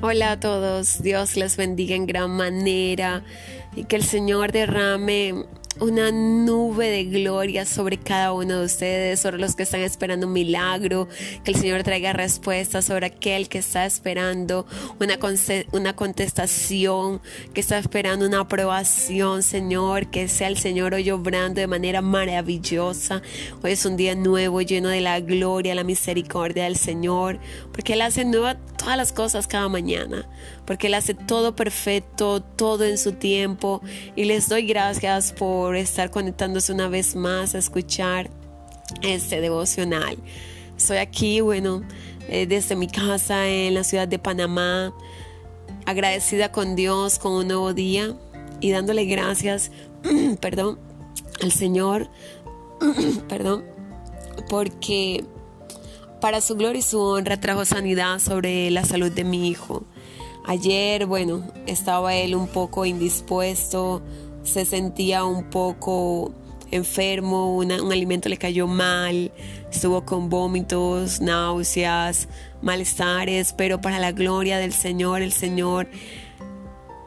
Hola a todos, Dios les bendiga en gran manera y que el Señor derrame una nube de gloria sobre cada uno de ustedes, sobre los que están esperando un milagro, que el Señor traiga respuestas sobre aquel que está esperando una, una contestación, que está esperando una aprobación, Señor, que sea el Señor hoy obrando de manera maravillosa. Hoy es un día nuevo, lleno de la gloria, la misericordia del Señor, porque Él hace nueva todas las cosas cada mañana, porque Él hace todo perfecto, todo en su tiempo, y les doy gracias por estar conectándose una vez más a escuchar este devocional. Estoy aquí, bueno, eh, desde mi casa en la ciudad de Panamá, agradecida con Dios con un nuevo día y dándole gracias, perdón, al Señor, perdón, porque para su gloria y su honra trajo sanidad sobre la salud de mi hijo. Ayer, bueno, estaba él un poco indispuesto, se sentía un poco enfermo, un alimento le cayó mal, estuvo con vómitos, náuseas, malestares, pero para la gloria del Señor, el Señor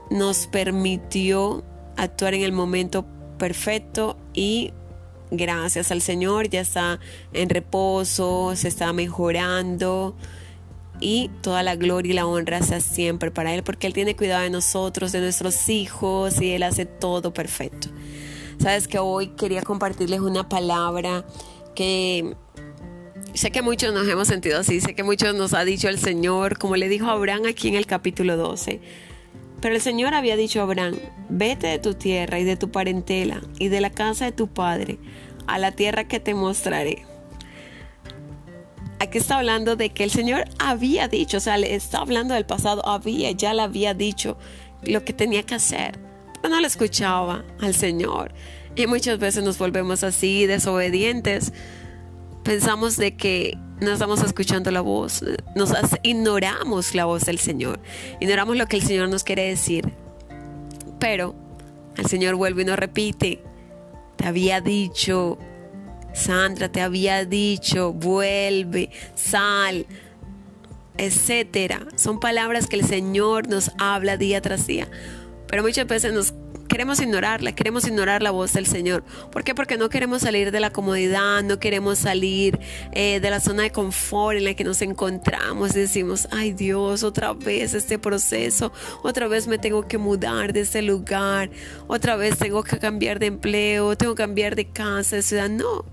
nos permitió actuar en el momento perfecto y gracias al Señor ya está en reposo, se está mejorando y toda la gloria y la honra sea siempre para Él, porque Él tiene cuidado de nosotros, de nuestros hijos y Él hace todo perfecto. Sabes que hoy quería compartirles una palabra que sé que muchos nos hemos sentido así, sé que muchos nos ha dicho el Señor, como le dijo a Abraham aquí en el capítulo 12. Pero el Señor había dicho a Abraham, vete de tu tierra y de tu parentela y de la casa de tu padre a la tierra que te mostraré aquí está hablando de que el Señor había dicho, o sea, le está hablando del pasado, había, ya le había dicho lo que tenía que hacer, pero no le escuchaba al Señor. Y muchas veces nos volvemos así, desobedientes. Pensamos de que no estamos escuchando la voz, nos ignoramos la voz del Señor, ignoramos lo que el Señor nos quiere decir. Pero el Señor vuelve y nos repite, te había dicho, Sandra te había dicho, vuelve, sal, etcétera. Son palabras que el Señor nos habla día tras día. Pero muchas veces nos queremos ignorarla, queremos ignorar la voz del Señor. ¿Por qué? Porque no queremos salir de la comodidad, no queremos salir eh, de la zona de confort en la que nos encontramos. Decimos, ay Dios, otra vez este proceso, otra vez me tengo que mudar de este lugar, otra vez tengo que cambiar de empleo, tengo que cambiar de casa, de ciudad. No,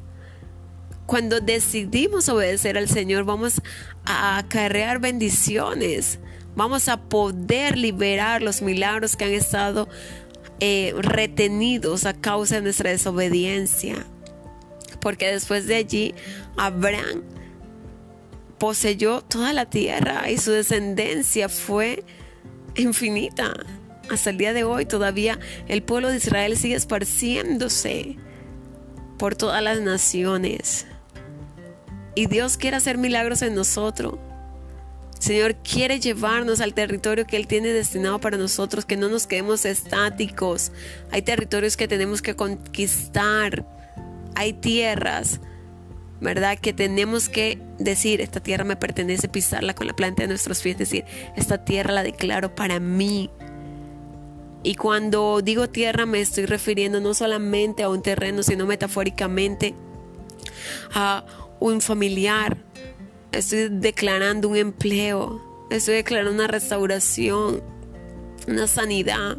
cuando decidimos obedecer al Señor, vamos a acarrear bendiciones. Vamos a poder liberar los milagros que han estado eh, retenidos a causa de nuestra desobediencia. Porque después de allí, Abraham poseyó toda la tierra y su descendencia fue infinita. Hasta el día de hoy todavía el pueblo de Israel sigue esparciéndose por todas las naciones. Y Dios quiere hacer milagros en nosotros. Señor quiere llevarnos al territorio que Él tiene destinado para nosotros, que no nos quedemos estáticos. Hay territorios que tenemos que conquistar. Hay tierras, ¿verdad? Que tenemos que decir, esta tierra me pertenece, pisarla con la planta de nuestros pies, decir, esta tierra la declaro para mí. Y cuando digo tierra me estoy refiriendo no solamente a un terreno, sino metafóricamente a un familiar, estoy declarando un empleo, estoy declarando una restauración, una sanidad.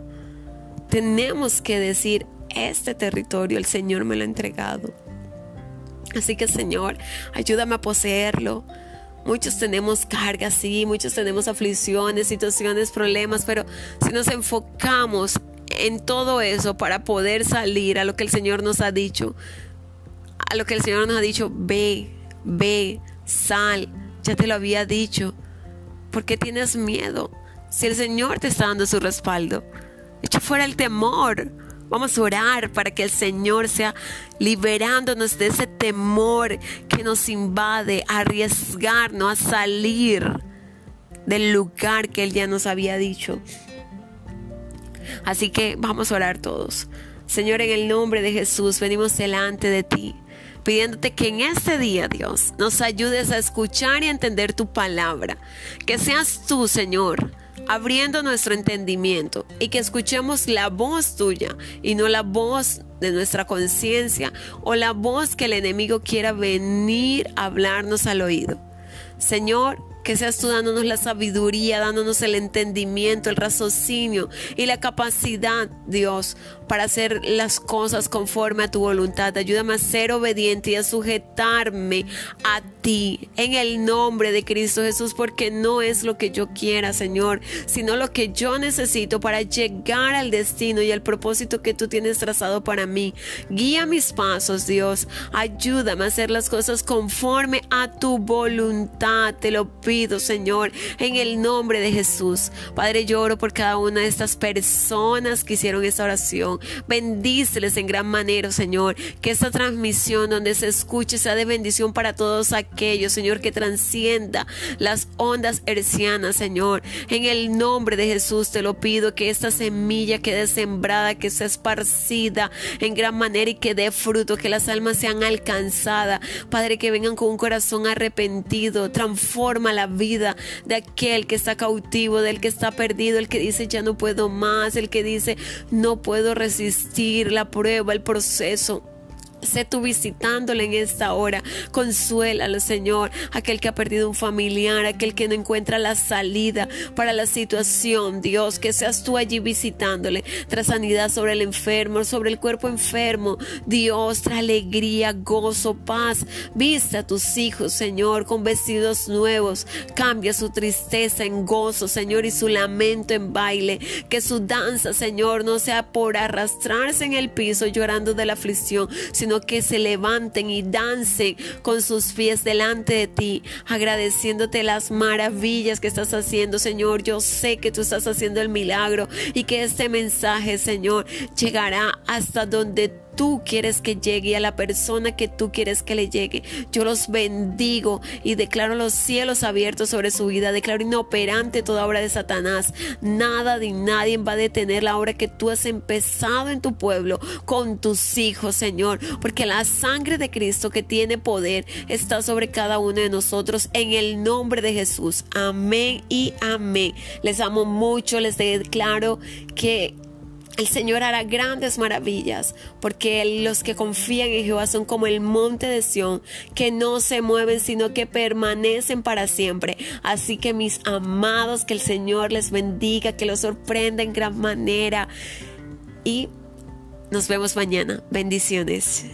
Tenemos que decir, este territorio el Señor me lo ha entregado. Así que Señor, ayúdame a poseerlo. Muchos tenemos cargas, sí, muchos tenemos aflicciones, situaciones, problemas, pero si nos enfocamos en todo eso para poder salir a lo que el Señor nos ha dicho, a lo que el Señor nos ha dicho, ve, ve, sal, ya te lo había dicho. ¿Por qué tienes miedo? Si el Señor te está dando su respaldo, echa fuera el temor. Vamos a orar para que el Señor sea liberándonos de ese temor que nos invade, a arriesgarnos a salir del lugar que Él ya nos había dicho. Así que vamos a orar todos. Señor, en el nombre de Jesús, venimos delante de ti pidiéndote que en este día, Dios, nos ayudes a escuchar y a entender tu palabra. Que seas tú, Señor, abriendo nuestro entendimiento y que escuchemos la voz tuya y no la voz de nuestra conciencia o la voz que el enemigo quiera venir a hablarnos al oído. Señor, que seas tú dándonos la sabiduría, dándonos el entendimiento, el raciocinio y la capacidad, Dios, para hacer las cosas conforme a tu voluntad. Ayúdame a ser obediente y a sujetarme a ti en el nombre de Cristo Jesús, porque no es lo que yo quiera, Señor, sino lo que yo necesito para llegar al destino y al propósito que tú tienes trazado para mí. Guía mis pasos, Dios. Ayúdame a hacer las cosas conforme a tu voluntad. Te lo pido, Señor, en el nombre de Jesús. Padre, lloro por cada una de estas personas que hicieron esta oración. Bendíceles en gran manera, Señor. Que esta transmisión donde se escuche sea de bendición para todos aquellos, Señor, que transcienda las ondas hercianas, Señor. En el nombre de Jesús te lo pido que esta semilla quede sembrada, que sea esparcida en gran manera y que dé fruto, que las almas sean alcanzadas. Padre, que vengan con un corazón arrepentido. Transforma la vida de aquel que está cautivo, del que está perdido, el que dice ya no puedo más, el que dice no puedo resistir la prueba, el proceso. Sé tú visitándole en esta hora. Consuélalo, Señor. Aquel que ha perdido un familiar, aquel que no encuentra la salida para la situación. Dios, que seas tú allí visitándole. Trae sanidad sobre el enfermo, sobre el cuerpo enfermo. Dios, trae alegría, gozo, paz. Viste a tus hijos, Señor, con vestidos nuevos. Cambia su tristeza en gozo, Señor, y su lamento en baile. Que su danza, Señor, no sea por arrastrarse en el piso llorando de la aflicción, sino sino que se levanten y dancen con sus pies delante de ti, agradeciéndote las maravillas que estás haciendo, Señor. Yo sé que tú estás haciendo el milagro y que este mensaje, Señor, llegará hasta donde tú quieres que llegue a la persona que tú quieres que le llegue. Yo los bendigo y declaro los cielos abiertos sobre su vida. Declaro inoperante toda obra de Satanás. Nada ni nadie va a detener la obra que tú has empezado en tu pueblo con tus hijos, Señor. Porque la sangre de Cristo que tiene poder está sobre cada uno de nosotros en el nombre de Jesús. Amén y amén. Les amo mucho. Les declaro que el Señor hará grandes maravillas, porque los que confían en Jehová son como el monte de Sión, que no se mueven, sino que permanecen para siempre. Así que mis amados, que el Señor les bendiga, que los sorprenda en gran manera. Y nos vemos mañana. Bendiciones.